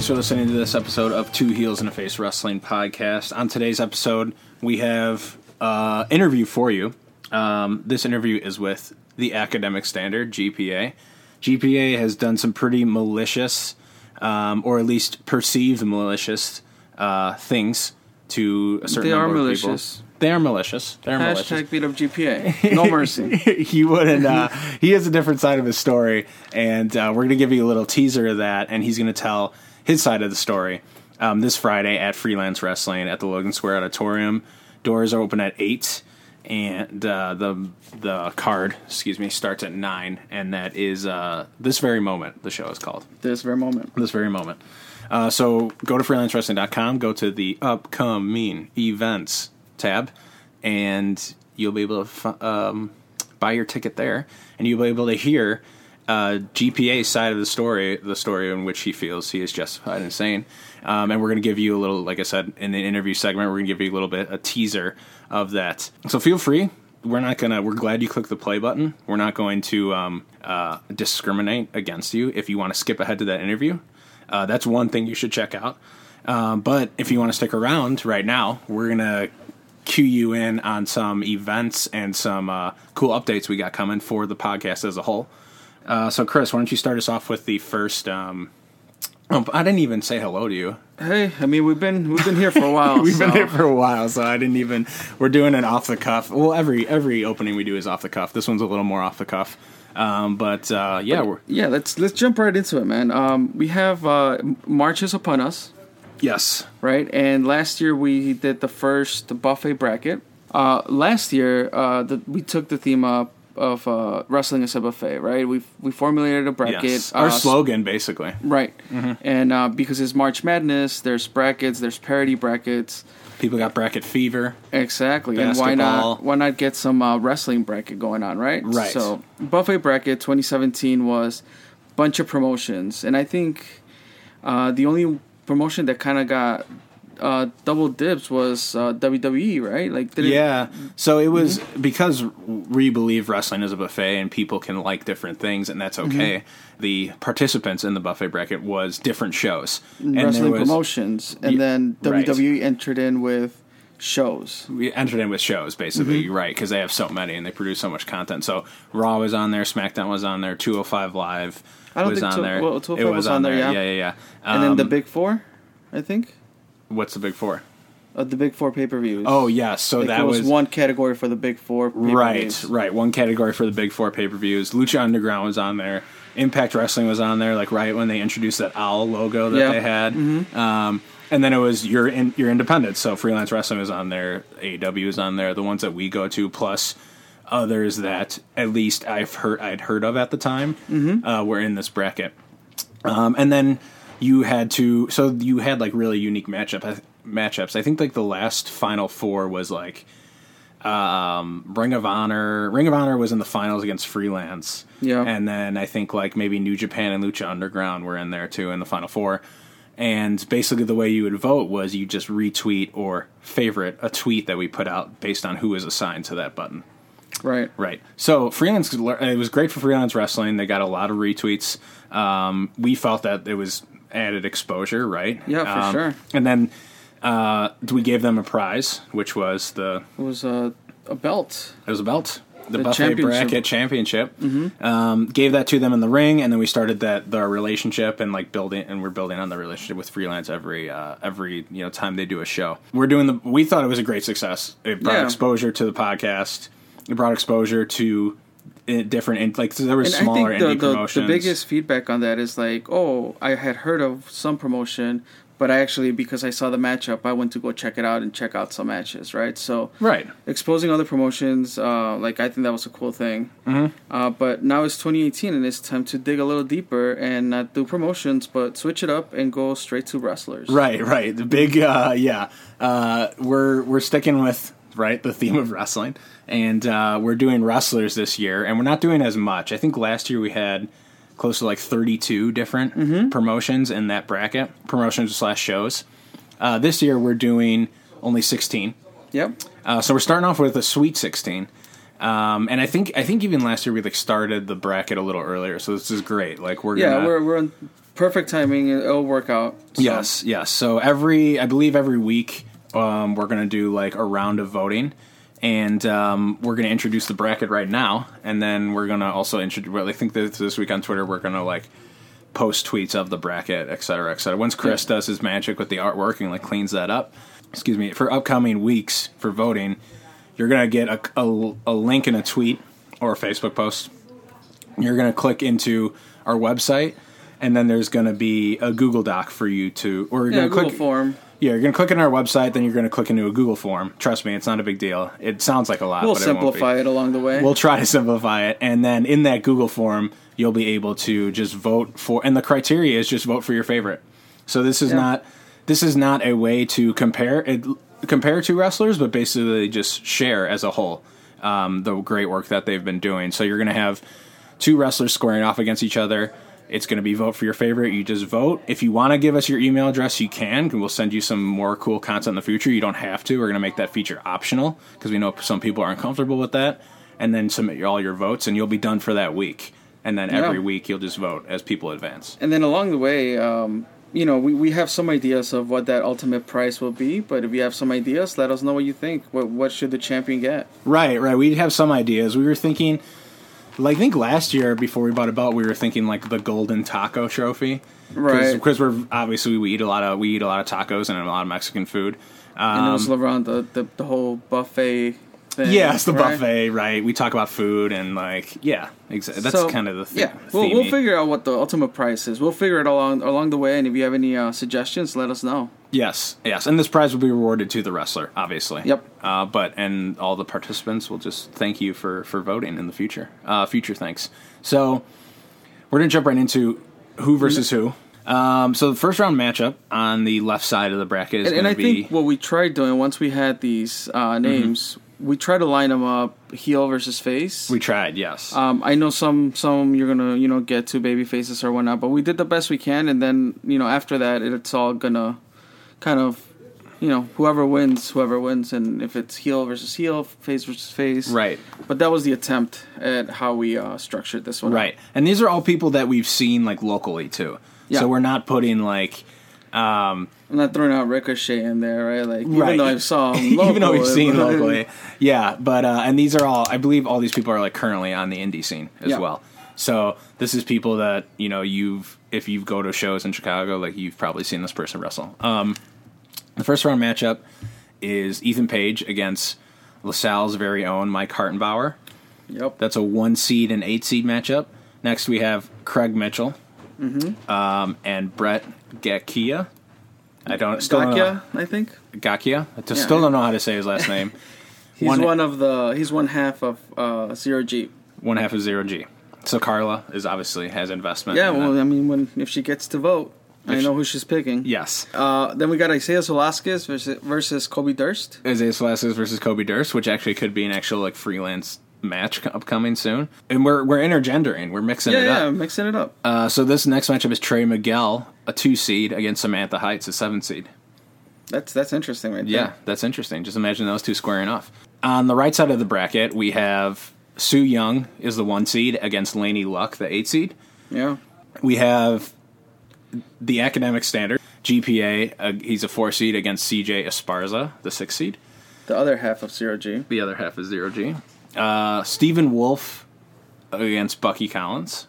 Thanks for listening to this episode of Two Heels and a Face Wrestling Podcast. On today's episode, we have an interview for you. Um, this interview is with the Academic Standard, GPA. GPA has done some pretty malicious, um, or at least perceived malicious, uh, things to a certain They are number of people. malicious. They are malicious. They're malicious. Hashtag beat up GPA. No mercy. he wouldn't. Uh, he has a different side of his story, and uh, we're going to give you a little teaser of that, and he's going to tell his side of the story um, this Friday at Freelance Wrestling at the Logan Square Auditorium. Doors are open at eight, and uh, the the card, excuse me, starts at nine, and that is uh, this very moment. The show is called this very moment. this very moment. Uh, so go to freelancewrestling.com, go to the upcoming events tab, and you'll be able to f- um, buy your ticket there, and you'll be able to hear uh, GPA's side of the story, the story in which he feels he is justified in saying. Um, and we're going to give you a little, like I said, in the interview segment, we're going to give you a little bit, a teaser of that. So feel free. We're not gonna. We're glad you clicked the play button. We're not going to um, uh, discriminate against you if you want to skip ahead to that interview. Uh, that's one thing you should check out. Um, but if you want to stick around right now, we're gonna cue you in on some events and some uh, cool updates we got coming for the podcast as a whole. Uh, so, Chris, why don't you start us off with the first? Um, oh, I didn't even say hello to you. Hey, I mean we've been we've been here for a while. We've been here for a while, so I didn't even. We're doing an off the cuff. Well, every every opening we do is off the cuff. This one's a little more off the cuff. Um, but uh, yeah, we're Yeah, let's let's jump right into it, man. Um, we have uh, March is upon us, yes, right? And last year we did the first buffet bracket. Uh, last year, uh, the, we took the theme up of uh, wrestling as a buffet, right? We we formulated a bracket. yes. Our uh, slogan, basically. right? And uh, because it's March Madness, there's brackets, there's parody brackets. People got bracket fever. Exactly, and why not? Why not get some uh, wrestling bracket going on, right? Right. So buffet bracket 2017 was bunch of promotions, and I think uh, the only promotion that kind of got uh, double dips was uh, WWE, right? Like, did it- Yeah. So it was Mm-hmm. because we believe wrestling is a buffet and people can like different things, and that's Mm-hmm. okay. The participants in the buffet bracket was different shows, and wrestling was- promotions, and then right. WWE entered in with shows. we entered in with shows basically Mm-hmm. right because they have so many and they produce so much content so raw was on there smackdown was on there 205 live I don't was think on two- there well, it was, on there, yeah yeah. yeah yeah And then the Um, big four, I think, what's the big four? uh, the big four pay per views. Oh yes so like that there was, was one category for the big four. right pay-per-views. right one category for the big four pay-per-views lucha underground was on there impact wrestling was on there like right when they introduced that owl logo that Yeah. they had um, and then it was your in, your independent so freelance wrestling was on there aew was on there the ones that we go to plus others that at least i've heard i'd heard of at the time uh, were in this bracket um, and then you had to so you had like really unique matchup matchups i think like the last final four was like um, Ring of Honor. Ring of Honor was in the finals against Freelance. Yeah. And then I think like maybe New Japan and Lucha Underground were in there too in the final four. And basically the way you would vote was you just retweet or favorite a tweet that we put out based on who was assigned to that button. Right. Right. So freelance, it was great for freelance wrestling. They got a lot of retweets. Um, we felt that it was added exposure, right? Yeah, for Um, sure. And then uh, we gave them a prize, which was the It was a, a belt. it was a belt. The, The buffet championship. bracket championship. Um, gave that to them in the ring, and then we started that the relationship and like building, and we're building on the relationship with freelance every uh, every you know time they do a show. We're doing the. We thought it was a great success. It brought Yeah. exposure to the podcast. It brought exposure to different in, like there were And smaller I think indie the, the, promotions. the biggest feedback on that is like, oh, I had heard of some promotion, but I actually, because I saw the matchup, I went to go check it out and check out some matches, right? So right. exposing other promotions, uh, like I think that was a cool thing. Mhm. Uh, but now it's 2018 and it's time to dig a little deeper and not do promotions, but switch it up and go straight to wrestlers. Right, right. The big, uh, yeah. Uh, we're we're sticking with right the theme of wrestling, and uh, we're doing wrestlers this year, and we're not doing as much. I think last year we had close to like thirty-two different Mm-hmm. promotions in that bracket, promotions slash shows. Uh, this year we're doing only sixteen. Yep. Uh, so we're starting off with a sweet sixteen. Um, and I think I think even last year we like started the bracket a little earlier, so this is great. Like we're Yeah, gonna, we're we're on perfect timing. It'll work out. So. Yes, yes. So every, I believe every week, um, we're going to do like a round of voting, and um, we're going to introduce the bracket right now, and then we're going to also introduce. Well, I think this this week on Twitter we're going to like post tweets of the bracket, et cetera, et cetera. Once Chris does his magic with the artwork and like cleans that up, excuse me, for upcoming weeks for voting, you're going to get a, a, a link in a tweet or a Facebook post. You're going to click into our website, and then there's going to be a Google Doc for you to, or you're Yeah, going to Google click. form. Yeah, you're going to click on our website, then you're going to click into a Google form. Trust me, it's not a big deal. It sounds like a lot, We'll but it simplify it along the way. We'll try to simplify it, and then in that Google form, you'll be able to just vote for. And the criteria is just vote for your favorite. So this is Yeah. not this is not a way to compare it, compare two wrestlers, but basically just share as a whole um, the great work that they've been doing. So you're going to have two wrestlers squaring off against each other. It's going to be vote for your favorite. You just vote. If you want to give us your email address, you can. We'll send you some more cool content in the future. You don't have to. We're going to make that feature optional because we know some people aren't comfortable with that. And then submit your, all your votes, and you'll be done for that week. And then every Yeah. week you'll just vote as people advance. And then along the way, um, you know, we, we have some ideas of what that ultimate price will be. But if you have some ideas, let us know what you think. What what should the champion get? Right, right. We have some ideas. We were thinking, like, I think last year before we bought a belt, we were thinking like the golden taco trophy, Right. Because we're obviously we eat a lot of we eat a lot of tacos and a lot of Mexican food. and it Um, was around the, the, the whole buffet thing. yeah, it's the right? buffet, right? We talk about food and like, yeah, exactly. That's So, kind of the thing. Yeah, we'll, we'll figure out what the ultimate price is. We'll figure it along along the way, and if you have any uh, suggestions, let us know. Yes, yes, and this prize will be rewarded to the wrestler, obviously. Yep. Uh, but and all the participants will just thank you for for voting in the future. Uh, future thanks. So we're gonna jump right into who versus who. Um, so the first round matchup on the left side of the bracket is And, and going I to be think what we tried doing once we had these uh, names, we tried to line them up heel versus face. we tried. Yes. Um, I know some some you're gonna you know get to baby faces or whatnot, but we did the best we can, and then you know after that it's all gonna kind of you know whoever wins whoever wins, and if it's heel versus heel, face versus face, right. But that was the attempt at how we uh, structured this one. Right. And these are all people that we've seen like locally too. Yeah. So we're not putting like um, I'm not throwing out Ricochet in there, right? Like even Right. though I saw him even though we've seen locally. Yeah, but uh, and these are all I believe all these people are like currently on the indie scene as Yeah. well. So this is people that you know you've if you go to shows in Chicago, like you've probably seen this person wrestle. Um, the first round matchup is Ethan Page against LaSalle's very own Mike Hartenbauer. Yep. That's a one seed and eight seed matchup. Next we have Craig Mitchell Mm-hmm. um, and Brett Gakiya. I don't still don't know- I think Gakiya. I just Yeah. still don't know how to say his last name. he's One- one, of the he's one half of uh, Zero G. one half of zero G. So Carla is obviously has investment. Yeah, in well, that. I mean, when if she gets to vote, I know who she's picking. yes, Uh, then we got Isaiah Velasquez versus, versus Kobe Durst. Isaiah Velasquez versus Kobe Durst, which actually could be an actual like freelance match co- upcoming soon. And we're we're intergendering, we're mixing Yeah, it yeah, up. mixing it up. Uh, so this next matchup is Trey Miguel, a two seed, against Samantha Heights, a seven seed. That's that's interesting, right Yeah, there. that's interesting. Just imagine those two squaring off. On the right side of the bracket, we have Su Yung is the one seed against Laynie Luck, the eight seed. Yeah, We have the academic standard GPA. Uh, he's a four seed against CJ Esparza, the six seed. the other half of Zero G. The other half is zero G. Uh, Stephen Wolf against Bucky Collins.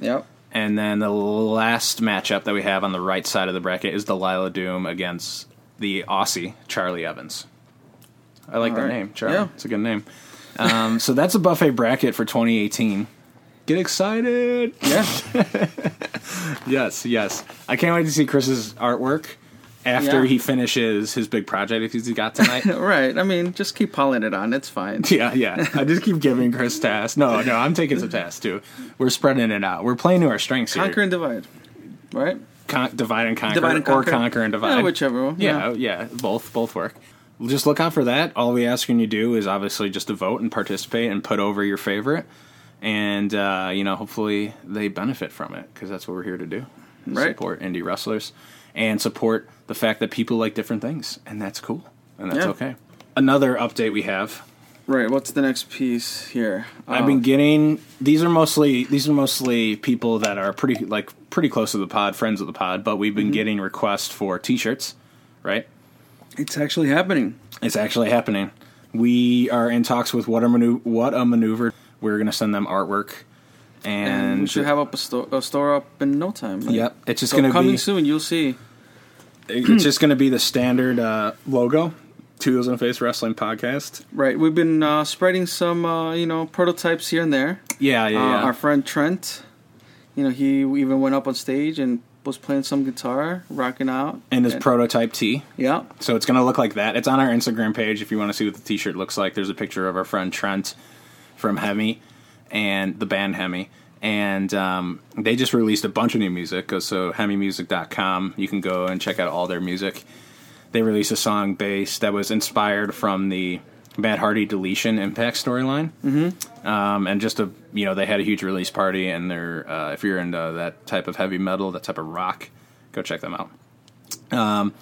Yep. And then the last matchup that we have on the right side of the bracket is Delilah Doom against the Aussie Charli Evans. I like All that right. name, Charlie. Yeah. It's a good name. Um, so that's a buffet bracket for 2018. Get excited! Yeah. Yes, yes. I can't wait to see Chris's artwork after Yeah. he finishes his big project he's got tonight. right. I mean, just keep piling it on. It's fine. yeah, yeah. I just keep giving Chris tasks. No, no, I'm taking some tasks too. We're spreading it out. We're playing to our strengths here. Conquer and divide. Right. Con- divide and conquer, Divide and conquer. or conquer and divide. Yeah, whichever one. Yeah, yeah, both both work. Just look out for that. All we asking you to do is obviously just to vote and participate and put over your favorite, and uh, you know hopefully they benefit from it because that's what we're here to do. Right. Support indie wrestlers and support the fact that people like different things, and that's cool and that's Yeah. okay. Another update we have Right. What's the next piece here? I've Uh, been getting these are mostly these are mostly people that are pretty like pretty close to the pod, friends of the pod, but we've been Mm-hmm. getting requests for t-shirts, right? It's actually happening. It's actually happening. We are in talks with what a manu- what a maneuver. We're going to send them artwork and, And we should have up a, sto- a store up in no time. Like, Yep, it's just so going to be coming be soon. You'll see. it's just going to be the standard uh, logo. Two Heels and a Face Wrestling Podcast. Right. We've been uh, spreading some, uh, you know, prototypes here and there. Yeah, yeah, Uh, yeah. Our friend Trent, you know, he even went up on stage and was playing some guitar, rocking out. and his And- prototype tee. Yeah. So it's going to look like that. It's on our Instagram page if you want to see what the t-shirt looks like. There's a picture of our friend Trent from Hemi and the band Hemi. And um, they just released a bunch of new music. So hemimusic.com. You can go and check out all their music. They released a song based that was inspired from the Matt Hardy deletion impact storyline. Mm-hmm. Um, and just a you know they had a huge release party and they're uh, if you're into that type of heavy metal, that type of rock, go check them out. Um,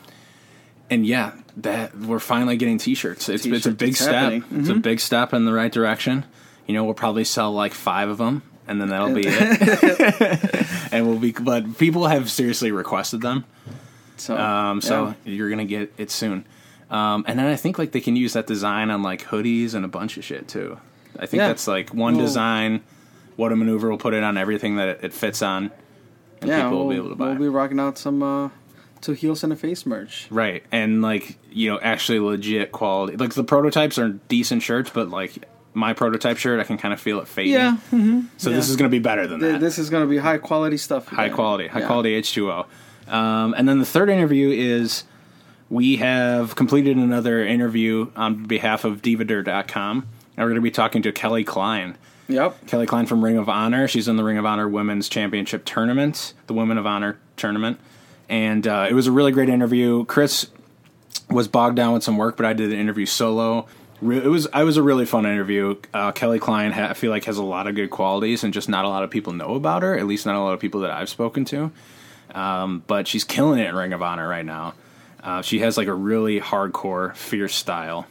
and yeah, that we're finally getting t-shirts. It's it's a big it's step. happening. It's a big step in the right direction. You know, we'll probably sell like five of them, and then that'll be it. and we'll be. But people have seriously requested them, So, um, so yeah. you're gonna get it soon. Um, and then I think like they can use that design on like hoodies and a bunch of shit too. I think Yeah. that's like one Well- design. What a maneuver will put it on everything that it, it fits on, and yeah, people will we'll, be able to buy. we'll be rocking out some uh, two heels and a face merch. Right, and like you know, actually legit quality. Like the prototypes are decent shirts, but like my prototype shirt, I can kind of feel it fading. Yeah, So this is going to be better than th- that. this is gonna be high quality stuff. high again. quality, high Yeah. quality H two O. Um, and then the third interview is we have completed another interview on behalf of Divadirt.com. And we're going to be talking to Kelly Klein. Yep. Kelly Klein from Ring of Honor. She's in the Ring of Honor Women's Championship Tournament, the Women of Honor tournament. And uh, it was a really great interview. Chris was bogged down with some work, but I did an interview solo. It was I was a really fun interview. Uh, Kelly Klein, ha- I feel like, has a lot of good qualities, and just not a lot of people know about her. At least not a lot of people that I've spoken to. Um, but she's killing it in Ring of Honor right now. Uh, she has like a really hardcore, fierce style,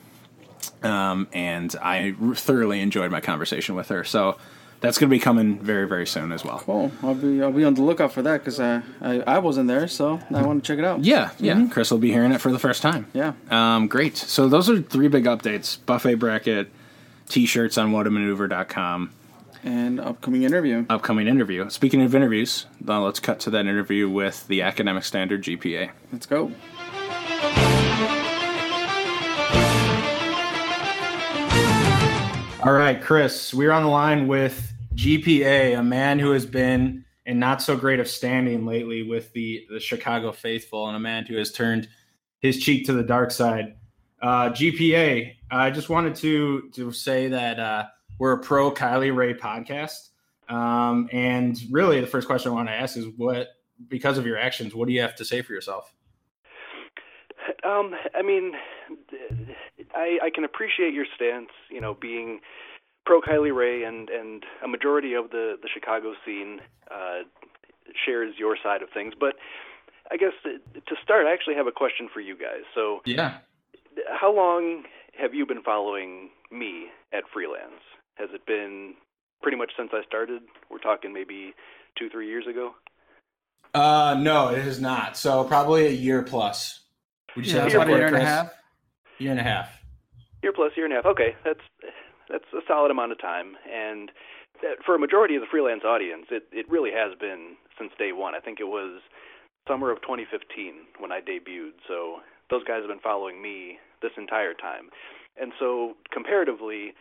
um, and I thoroughly enjoyed my conversation with her. So that's going to be coming very, very soon as well. Cool. I'll be I'll be on the lookout for that because I, I I wasn't there, so I want to check it out. Yeah, yeah. Chris will be hearing it for the first time. Yeah. Um, great. So those are three big updates: buffet bracket, t-shirts on whatamaneuver.com, And upcoming interview. upcoming interview. Speaking of interviews, now let's cut to that interview with the academic standard GPA. Let's go. All right, Chris, we're on the line with GPA, a man who has been in not so great of standing lately with the, the Chicago faithful, and a man who has turned his cheek to the dark side. Uh, GPA, I just wanted to to say that uh, we're a pro Kylie Rae podcast, um, and really the first question I want to ask is what, because of your actions, what do you have to say for yourself? Um, I mean, I, I can appreciate your stance. You know, being pro Kylie Rae, and and a majority of the the Chicago scene uh, shares your side of things. But I guess to, to start, I actually have a question for you guys. So, Yeah. how long have you been following me at Freelance? Has it been pretty much since I started? We're talking maybe two, three years ago. Uh, no, it is not. So probably a year plus. Would you Yeah, that's about a year and a half. Year and a half. Year plus, year and a half. Okay, that's that's a solid amount of time, and that, for a majority of the freelance audience, it it really has been since day one. I think it was summer of 2015 when I debuted. So those guys have been following me this entire time, and so comparatively,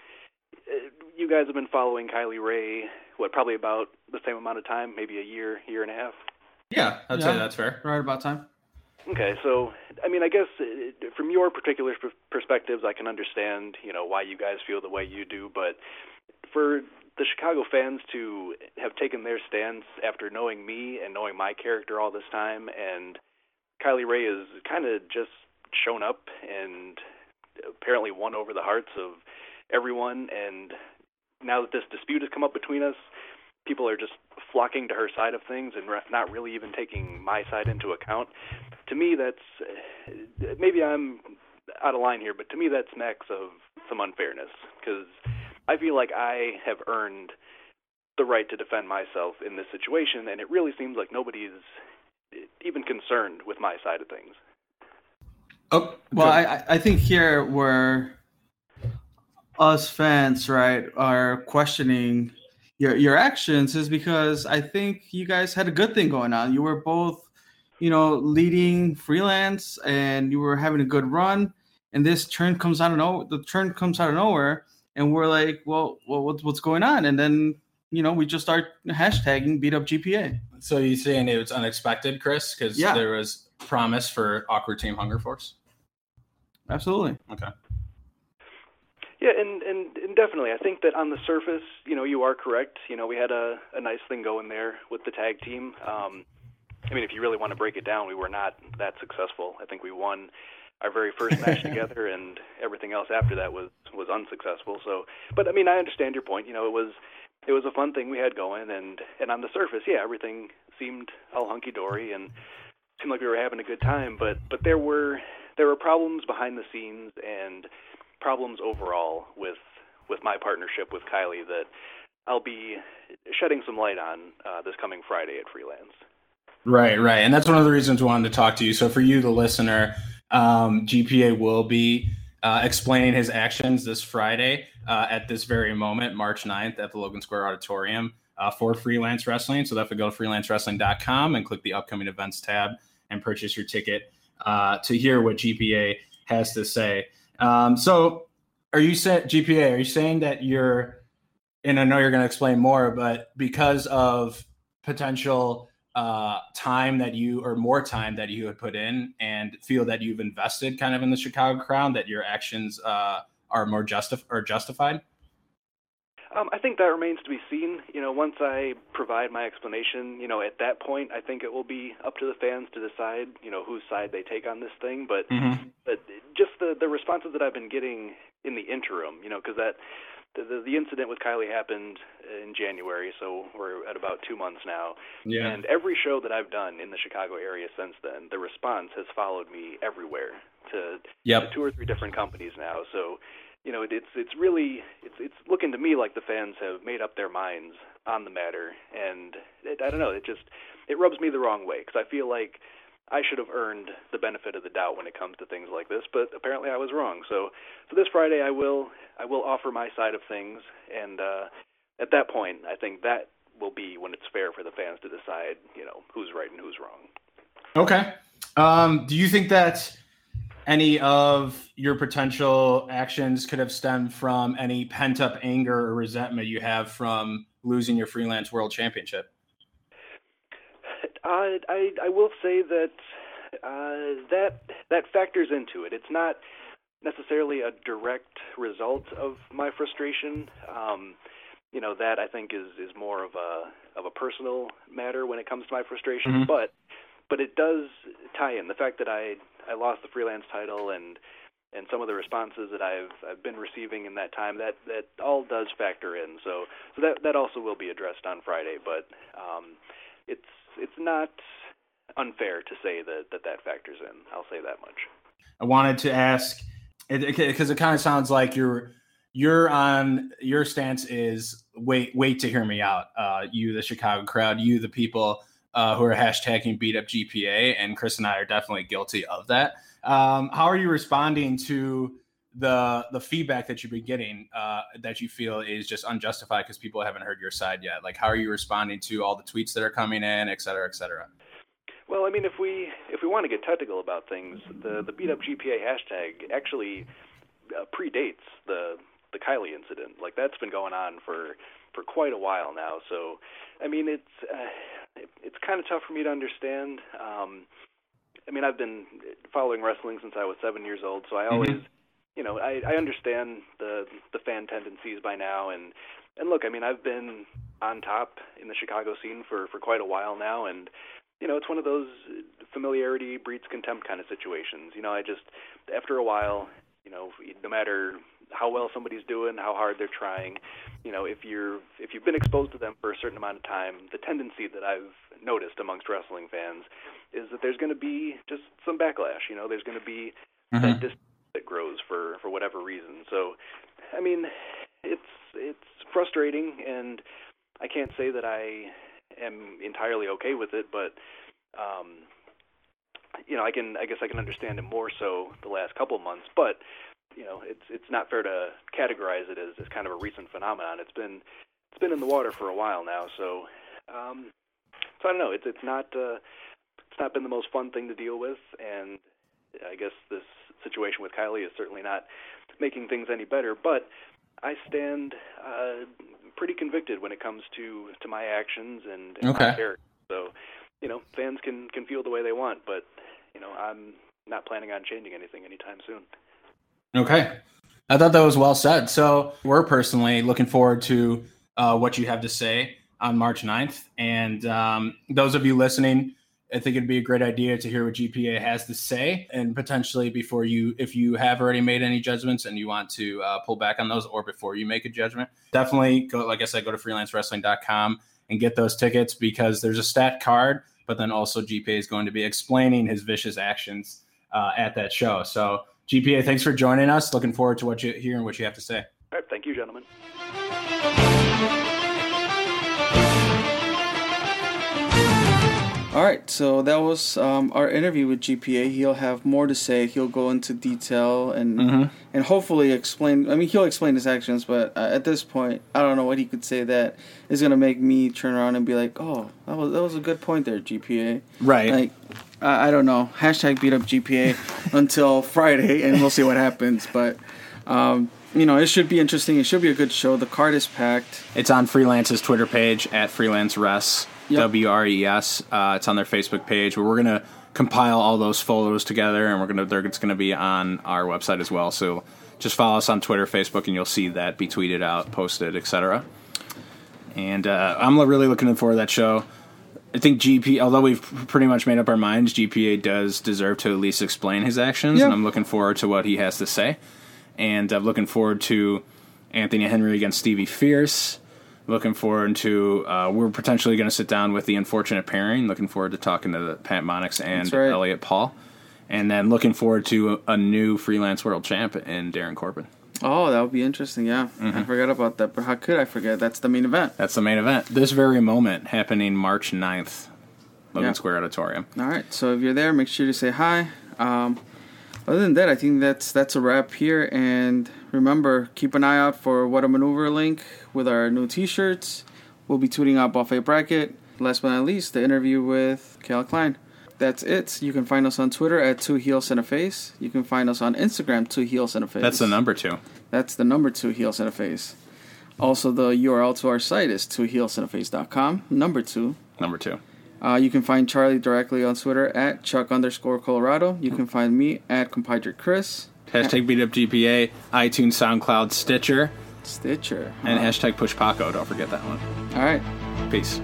uh, you guys have been following Kylie Rae. What, probably about the same amount of time, maybe a year, year and a half. Yeah, I'd Yeah. say that's fair. Right about time. Okay, so I mean, I guess uh, from your particular per- perspectives, I can understand, you know, why you guys feel the way you do. But for the Chicago fans to have taken their stance after knowing me and knowing my character all this time, and Kylie Rae has kind of just shown up and apparently won over the hearts of everyone. And now that this dispute has come up between us, people are just flocking to her side of things and not really even taking my side into account. To me, that's uh, maybe I'm out of line here, but to me, that smacks of some unfairness because I feel like I have earned the right to defend myself in this situation, and it really seems like nobody's even concerned with my side of things. Oh, well, I, I think here where us fans, right, are questioning your your actions is because I think you guys had a good thing going on. You were both, you know, leading freelance, and you were having a good run. And this turn comes out of no, the turn comes out of nowhere, and we're like, well, well, what's what's going on? And then you know, we just start hashtagging beat up GPA. So you saying it was unexpected, Chris? Because yeah. there was promise for awkward team hunger force. Absolutely. Okay. Yeah, and, and and definitely, I think that on the surface, you know, you are correct. You know, we had a a nice thing going there with the tag team. Um, I mean, if you really want to break it down, we were not that successful. I think we won our very first match together, and everything else after that was was unsuccessful. So, but I mean, I understand your point. You know, it was it was a fun thing we had going, and and on the surface, yeah, everything seemed all hunky dory and seemed like we were having a good time. But but there were there were problems behind the scenes and problems overall with with my partnership with Kylie that I'll be shedding some light on uh, this coming Friday at Freelance. Right, right, and that's one of the reasons we wanted to talk to you. So for you, the listener, um, GPA will be uh, explaining his actions this Friday uh, at this very moment, March 9th, at the Logan Square Auditorium uh, for Freelance Wrestling. So, definitely go to freelancewrestling.com and click the upcoming events tab and purchase your ticket uh, to hear what GPA has to say. Um, so, are you saying, GPA, are you saying that you're, and I know you're going to explain more, but because of potential uh, time that you or more time that you had put in and feel that you've invested kind of in the Chicago crown that your actions uh, are more justif- or justified? Um, I think that remains to be seen. You know, once I provide my explanation, you know, at that point, I think it will be up to the fans to decide, you know, whose side they take on this thing. But, mm-hmm. but just the the responses that I've been getting in the interim, you know, because that the, the incident with Kylie happened in January, so we're at about two months now. Yeah. And every show that I've done in the Chicago area since then, the response has followed me everywhere to, yep. to two or three different companies now. So, you know, it, it's it's really it's it's looking to me like the fans have made up their minds on the matter, and it, I don't know, it just it rubs me the wrong way because I feel like I should have earned the benefit of the doubt when it comes to things like this, but apparently I was wrong. So, so this Friday I will I will offer my side of things, and uh, at that point, I think that will be when it's fair for the fans to decide, you know, who's right and who's wrong. Okay. Um, do you think that any of your potential actions could have stemmed from any pent up anger or resentment you have from losing your freelance world championship? I I will say that uh, that that factors into it. It's not necessarily a direct result of my frustration. Um, you know that I think is is more of a of a personal matter when it comes to my frustration, mm-hmm. but but it does tie in the fact that I I lost the freelance title and and some of the responses that I've I've been receiving in that time that that all does factor in. So so that that also will be addressed on Friday, but um, it's it's not unfair to say that that, that factors in. I'll say that much. I wanted to ask because it, it kind of sounds like you're you're on your stance is wait wait to hear me out. Uh, you the Chicago crowd, you the people uh, who are hashtagging beat up GPA, and Chris and I are definitely guilty of that. Um, how are you responding to the the feedback that you've been getting uh, that you feel is just unjustified because people haven't heard your side yet? Like, how are you responding to all the tweets that are coming in, et cetera, et cetera? Well, I mean, if we if we want to get technical about things, the the beat up GPA hashtag actually uh, predates the the Kylie incident. Like that's been going on for for quite a while now. So, I mean, it's uh, it, it's kind of tough for me to understand. Um, I mean, I've been following wrestling since I was seven years old, so I mm-hmm. always, mm-hmm. You know, I, I understand the the fan tendencies by now, and and look, I mean, I've been on top in the Chicago scene for for quite a while now, and you know, it's one of those familiarity breeds contempt kind of situations. You know, I just after a while, you know, no matter how well somebody's doing, how hard they're trying, you know, if you're if you've been exposed to them for a certain amount of time, the tendency that I've noticed amongst wrestling fans is that there's going to be just some backlash. You know, there's going to be mm-hmm. that dis- that grows for for whatever reason. So, I mean, it's it's frustrating, and I can't say that I am entirely okay with it, but um, you know, I can I guess I can understand it more so the last couple of months, but you know, it's it's not fair to categorize it as, as kind of a recent phenomenon. It's been it's been in the water for a while now, so um, so I don't know. It's it's not uh, it's not been the most fun thing to deal with, and I guess this situation with Kylie is certainly not making things any better. But I stand uh, pretty convicted when it comes to to my actions and, and Okay. my character. So you know, fans can can feel the way they want, but you know, I'm not planning on changing anything anytime soon. Okay. I thought that was well said. So we're personally looking forward to uh, what you have to say on March 9th. And um, those of you listening, I think it'd be a great idea to hear what GPA has to say, and potentially before you, if you have already made any judgments and you want to uh, pull back on those, or before you make a judgment, definitely go. Like I said, go to freelancewrestling.com and get those tickets because there's a stat card, but then also GPA is going to be explaining his vicious actions uh, at that show. So GPA, thanks for joining us. Looking forward to what you hearing what you have to say. All right, thank you, gentlemen. All right, so that was um, our interview with GPA. He'll have more to say. He'll go into detail and Mm-hmm. and hopefully explain. I mean, he'll explain his actions, but uh, at this point, I don't know what he could say that is gonna make me turn around and be like, "Oh, that was that was a good point there, GPA." Right. Like, I, I don't know. Hashtag beat up GPA until Friday, and we'll see what happens. But um, you know, it should be interesting. It should be a good show. The card is packed. It's on Freelance's Twitter page at Freelance Res, Yep. W R E S. Uh, it's on their Facebook page where we're gonna compile all those photos together, and we're gonna they're, it's gonna be on our website as well. So just follow us on Twitter, Facebook, and you'll see that be tweeted out, posted, etc. And uh, I'm really looking forward to that show. I think GP, although we've pretty much made up our minds, GPA does deserve to at least explain his actions, Yeah. and I'm looking forward to what he has to say. And I'm looking forward to Anthony Henry against Stevie Fierce. Looking forward to uh, we're potentially going to sit down with the unfortunate pairing. Looking forward to talking to the Pat Monix and right. Elliot Paul, and then looking forward to a, a new freelance world champ in Darren Corbin. Oh, that would be interesting. Yeah, I forgot about that. But how could I forget? That's the main event. That's the main event. This very moment happening March 9th, Logan Yeah. Square Auditorium. All right. So if you're there, make sure to say hi. Um, other than that, I think that's that's a wrap here. And remember, keep an eye out for what a maneuver link with our new T-shirts. We'll be tweeting out Buffet Bracket. Last but not least, the interview with Cal Klein. That's it. You can find us on Twitter at Two Heels and a Face. You can find us on Instagram, Two Heels and a Face. That's the number two. That's the number two heels and a face. Also, the URL to our site is twoheelsandface.com. Number two. Number two. Uh, you can find Charlie directly on Twitter at Chuck underscore Colorado. You can find me at Compadre Chris. Hashtag beat up GPA, iTunes, SoundCloud, Stitcher, Stitcher. and hashtag push Paco. Don't forget that one. All right. Peace.